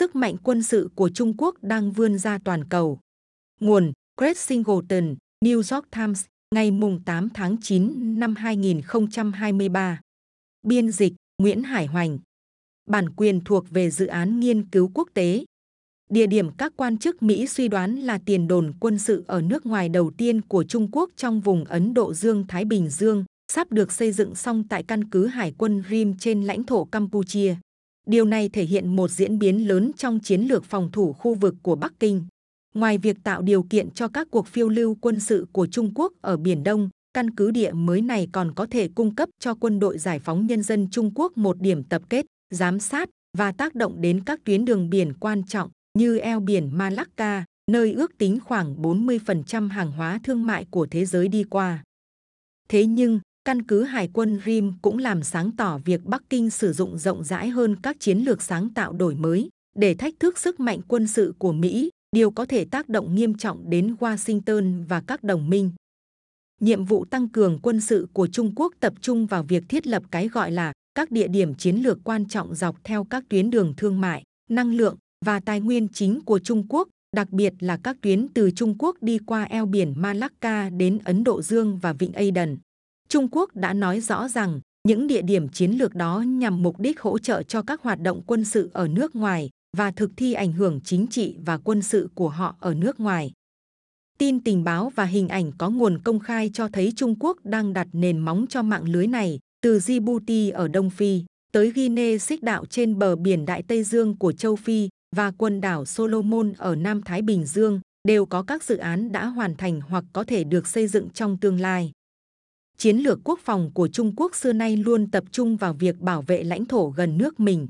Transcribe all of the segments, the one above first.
sức mạnh quân sự của Trung Quốc đang vươn ra toàn cầu. Nguồn Greg Singleton, New York Times, ngày 8 tháng 9 năm 2023. Biên dịch Nguyễn Hải Hoành. Bản quyền thuộc về dự án nghiên cứu quốc tế. Địa điểm các quan chức Mỹ suy đoán là tiền đồn quân sự ở nước ngoài đầu tiên của Trung Quốc trong vùng Ấn Độ Dương-Thái Bình Dương, sắp được xây dựng xong tại căn cứ Hải quân Rim trên lãnh thổ Campuchia. Điều này thể hiện một diễn biến lớn trong chiến lược phòng thủ khu vực của Bắc Kinh. Ngoài việc tạo điều kiện cho các cuộc phiêu lưu quân sự của Trung Quốc ở Biển Đông, căn cứ địa mới này còn có thể cung cấp cho quân đội giải phóng nhân dân Trung Quốc một điểm tập kết, giám sát và tác động đến các tuyến đường biển quan trọng như eo biển Malacca, nơi ước tính khoảng 40% hàng hóa thương mại của thế giới đi qua. Thế nhưng, căn cứ Hải quân Rim cũng làm sáng tỏ việc Bắc Kinh sử dụng rộng rãi hơn các chiến lược sáng tạo đổi mới để thách thức sức mạnh quân sự của Mỹ, điều có thể tác động nghiêm trọng đến Washington và các đồng minh. Nhiệm vụ tăng cường quân sự của Trung Quốc tập trung vào việc thiết lập cái gọi là các địa điểm chiến lược quan trọng dọc theo các tuyến đường thương mại, năng lượng và tài nguyên chính của Trung Quốc, đặc biệt là các tuyến từ Trung Quốc đi qua eo biển Malacca đến Ấn Độ Dương và Vịnh Aden. Trung Quốc đã nói rõ rằng những địa điểm chiến lược đó nhằm mục đích hỗ trợ cho các hoạt động quân sự ở nước ngoài và thực thi ảnh hưởng chính trị và quân sự của họ ở nước ngoài. Tin tình báo và hình ảnh có nguồn công khai cho thấy Trung Quốc đang đặt nền móng cho mạng lưới này, từ Djibouti ở Đông Phi tới Guinea xích đạo trên bờ biển Đại Tây Dương của châu Phi và quần đảo Solomon ở Nam Thái Bình Dương, đều có các dự án đã hoàn thành hoặc có thể được xây dựng trong tương lai. Chiến lược quốc phòng của Trung Quốc xưa nay luôn tập trung vào việc bảo vệ lãnh thổ gần nước mình.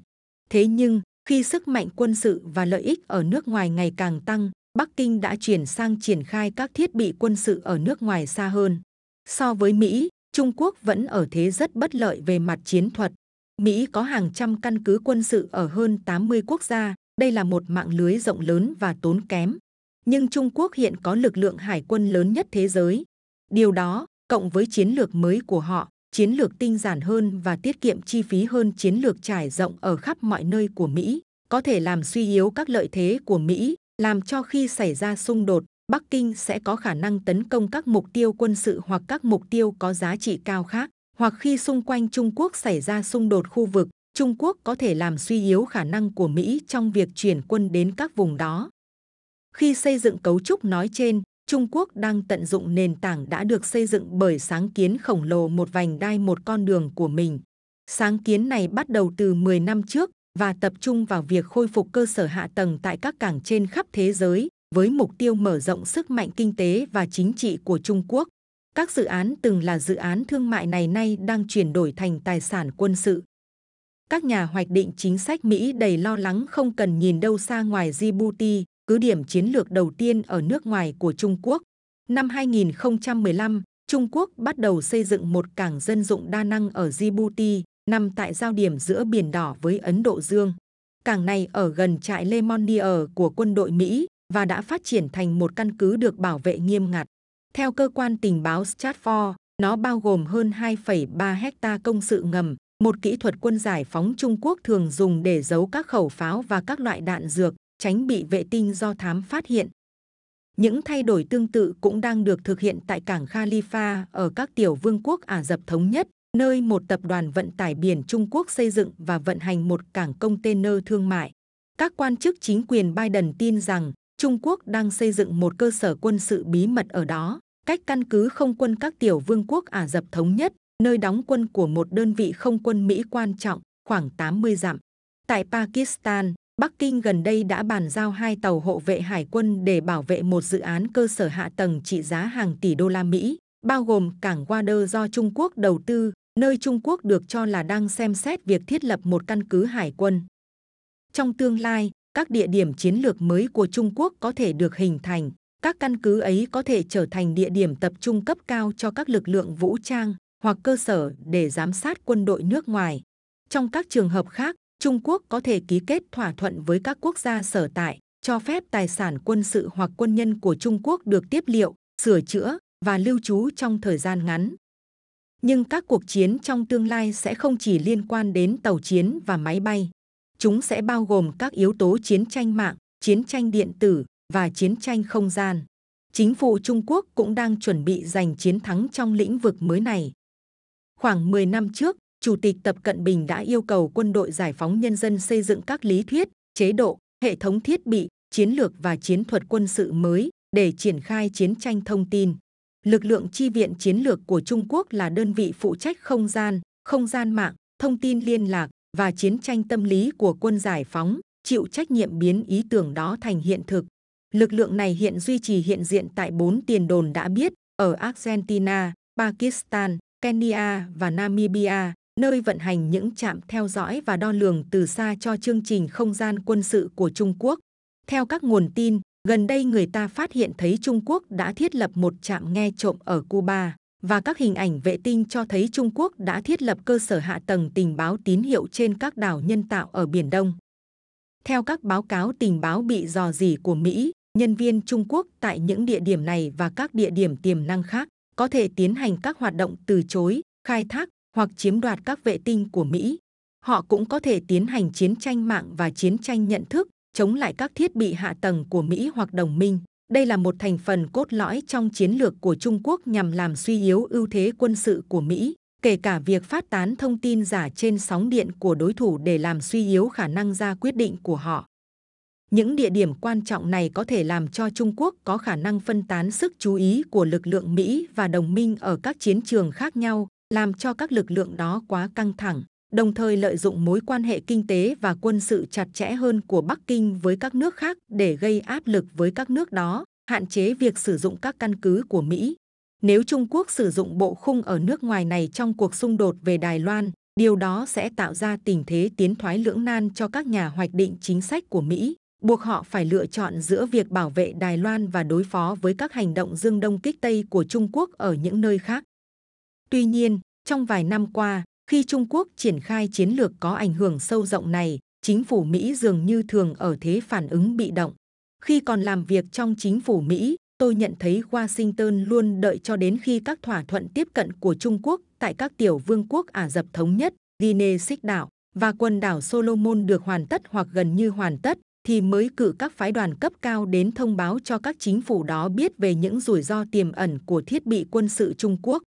Thế nhưng, khi sức mạnh quân sự và lợi ích ở nước ngoài ngày càng tăng, Bắc Kinh đã chuyển sang triển khai các thiết bị quân sự ở nước ngoài xa hơn. So với Mỹ, Trung Quốc vẫn ở thế rất bất lợi về mặt chiến thuật. Mỹ có hàng trăm căn cứ quân sự ở hơn 80 quốc gia, đây là một mạng lưới rộng lớn và tốn kém. Nhưng Trung Quốc hiện có lực lượng hải quân lớn nhất thế giới. Điều đó, cộng với chiến lược mới của họ, chiến lược tinh giản hơn và tiết kiệm chi phí hơn chiến lược trải rộng ở khắp mọi nơi của Mỹ, có thể làm suy yếu các lợi thế của Mỹ, làm cho khi xảy ra xung đột, Bắc Kinh sẽ có khả năng tấn công các mục tiêu quân sự hoặc các mục tiêu có giá trị cao khác, hoặc khi xung quanh Trung Quốc xảy ra xung đột khu vực, Trung Quốc có thể làm suy yếu khả năng của Mỹ trong việc chuyển quân đến các vùng đó. Khi xây dựng cấu trúc nói trên, Trung Quốc đang tận dụng nền tảng đã được xây dựng bởi sáng kiến khổng lồ một vành đai một con đường của mình. Sáng kiến này bắt đầu từ 10 năm trước và tập trung vào việc khôi phục cơ sở hạ tầng tại các cảng trên khắp thế giới với mục tiêu mở rộng sức mạnh kinh tế và chính trị của Trung Quốc. Các dự án từng là dự án thương mại này nay đang chuyển đổi thành tài sản quân sự. Các nhà hoạch định chính sách Mỹ đầy lo lắng không cần nhìn đâu xa ngoài Djibouti, cứ điểm chiến lược đầu tiên ở nước ngoài của Trung Quốc. Năm 2015, Trung Quốc bắt đầu xây dựng một cảng dân dụng đa năng ở Djibouti, nằm tại giao điểm giữa Biển Đỏ với Ấn Độ Dương. Cảng này ở gần trại Le Mondier của quân đội Mỹ và đã phát triển thành một căn cứ được bảo vệ nghiêm ngặt. Theo cơ quan tình báo Stratfor, nó bao gồm hơn 2,3 hecta công sự ngầm, một kỹ thuật quân giải phóng Trung Quốc thường dùng để giấu các khẩu pháo và các loại đạn dược, tránh bị vệ tinh do thám phát hiện. Những thay đổi tương tự cũng đang được thực hiện tại cảng Khalifa ở các tiểu vương quốc Ả Rập Thống Nhất, nơi một tập đoàn vận tải biển Trung Quốc xây dựng và vận hành một cảng container thương mại. Các quan chức chính quyền Biden tin rằng Trung Quốc đang xây dựng một cơ sở quân sự bí mật ở đó, cách căn cứ không quân các tiểu vương quốc Ả Rập Thống Nhất, nơi đóng quân của một đơn vị không quân Mỹ quan trọng, khoảng 80 dặm. Tại Pakistan, Bắc Kinh gần đây đã bàn giao hai tàu hộ vệ hải quân để bảo vệ một dự án cơ sở hạ tầng trị giá hàng tỷ đô la Mỹ, bao gồm cảng Wader do Trung Quốc đầu tư, nơi Trung Quốc được cho là đang xem xét việc thiết lập một căn cứ hải quân. Trong tương lai, các địa điểm chiến lược mới của Trung Quốc có thể được hình thành. Các căn cứ ấy có thể trở thành địa điểm tập trung cấp cao cho các lực lượng vũ trang hoặc cơ sở để giám sát quân đội nước ngoài. Trong các trường hợp khác, Trung Quốc có thể ký kết thỏa thuận với các quốc gia sở tại, cho phép tài sản quân sự hoặc quân nhân của Trung Quốc được tiếp liệu, sửa chữa và lưu trú trong thời gian ngắn. Nhưng các cuộc chiến trong tương lai sẽ không chỉ liên quan đến tàu chiến và máy bay. Chúng sẽ bao gồm các yếu tố chiến tranh mạng, chiến tranh điện tử và chiến tranh không gian. Chính phủ Trung Quốc cũng đang chuẩn bị giành chiến thắng trong lĩnh vực mới này. Khoảng 10 năm trước, Chủ tịch Tập Cận Bình đã yêu cầu quân đội giải phóng nhân dân xây dựng các lý thuyết, chế độ, hệ thống thiết bị, chiến lược và chiến thuật quân sự mới để triển khai chiến tranh thông tin. Lực lượng chi viện chiến lược của Trung Quốc là đơn vị phụ trách không gian, không gian mạng, thông tin liên lạc và chiến tranh tâm lý của quân giải phóng, chịu trách nhiệm biến ý tưởng đó thành hiện thực. Lực lượng này hiện duy trì hiện diện tại bốn tiền đồn đã biết ở Argentina, Pakistan, Kenya và Namibia, nơi vận hành những trạm theo dõi và đo lường từ xa cho chương trình không gian quân sự của Trung Quốc. Theo các nguồn tin, gần đây người ta phát hiện thấy Trung Quốc đã thiết lập một trạm nghe trộm ở Cuba và các hình ảnh vệ tinh cho thấy Trung Quốc đã thiết lập cơ sở hạ tầng tình báo tín hiệu trên các đảo nhân tạo ở Biển Đông. Theo các báo cáo tình báo bị dò dỉ của Mỹ, nhân viên Trung Quốc tại những địa điểm này và các địa điểm tiềm năng khác có thể tiến hành các hoạt động từ chối, khai thác hoặc chiếm đoạt các vệ tinh của Mỹ. Họ cũng có thể tiến hành chiến tranh mạng và chiến tranh nhận thức, chống lại các thiết bị hạ tầng của Mỹ hoặc đồng minh. Đây là một thành phần cốt lõi trong chiến lược của Trung Quốc nhằm làm suy yếu ưu thế quân sự của Mỹ, kể cả việc phát tán thông tin giả trên sóng điện của đối thủ để làm suy yếu khả năng ra quyết định của họ. Những địa điểm quan trọng này có thể làm cho Trung Quốc có khả năng phân tán sức chú ý của lực lượng Mỹ và đồng minh ở các chiến trường khác nhau, làm cho các lực lượng đó quá căng thẳng, đồng thời lợi dụng mối quan hệ kinh tế và quân sự chặt chẽ hơn của Bắc Kinh với các nước khác để gây áp lực với các nước đó, hạn chế việc sử dụng các căn cứ của Mỹ. Nếu Trung Quốc sử dụng bộ khung ở nước ngoài này trong cuộc xung đột về Đài Loan, điều đó sẽ tạo ra tình thế tiến thoái lưỡng nan cho các nhà hoạch định chính sách của Mỹ, buộc họ phải lựa chọn giữa việc bảo vệ Đài Loan và đối phó với các hành động dương đông kích Tây của Trung Quốc ở những nơi khác. Tuy nhiên, trong vài năm qua, khi Trung Quốc triển khai chiến lược có ảnh hưởng sâu rộng này, chính phủ Mỹ dường như thường ở thế phản ứng bị động. Khi còn làm việc trong chính phủ Mỹ, tôi nhận thấy Washington luôn đợi cho đến khi các thỏa thuận tiếp cận của Trung Quốc tại các tiểu vương quốc Ả Rập Thống Nhất, Guinea Xích Đảo và quần đảo Solomon được hoàn tất hoặc gần như hoàn tất, thì mới cử các phái đoàn cấp cao đến thông báo cho các chính phủ đó biết về những rủi ro tiềm ẩn của thiết bị quân sự Trung Quốc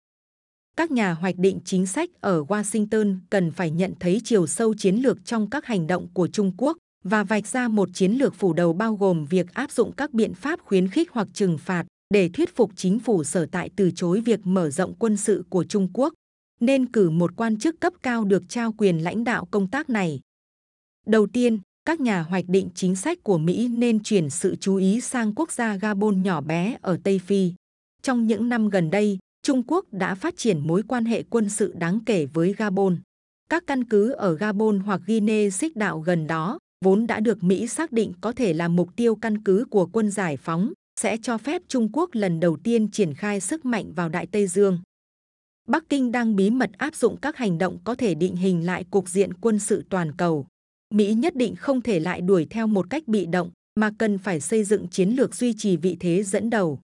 các nhà hoạch định chính sách ở Washington cần phải nhận thấy chiều sâu chiến lược trong các hành động của Trung Quốc và vạch ra một chiến lược phủ đầu bao gồm việc áp dụng các biện pháp khuyến khích hoặc trừng phạt để thuyết phục chính phủ sở tại từ chối việc mở rộng quân sự của Trung Quốc, nên cử một quan chức cấp cao được trao quyền lãnh đạo công tác này. Đầu tiên, các nhà hoạch định chính sách của Mỹ nên chuyển sự chú ý sang quốc gia Gabon nhỏ bé ở Tây Phi. Trong những năm gần đây, Trung Quốc đã phát triển mối quan hệ quân sự đáng kể với Gabon. Các căn cứ ở Gabon hoặc Guinea xích đạo gần đó vốn đã được Mỹ xác định có thể là mục tiêu căn cứ của quân giải phóng, sẽ cho phép Trung Quốc lần đầu tiên triển khai sức mạnh vào Đại Tây Dương. Bắc Kinh đang bí mật áp dụng các hành động có thể định hình lại cục diện quân sự toàn cầu. Mỹ nhất định không thể lại đuổi theo một cách bị động, mà cần phải xây dựng chiến lược duy trì vị thế dẫn đầu.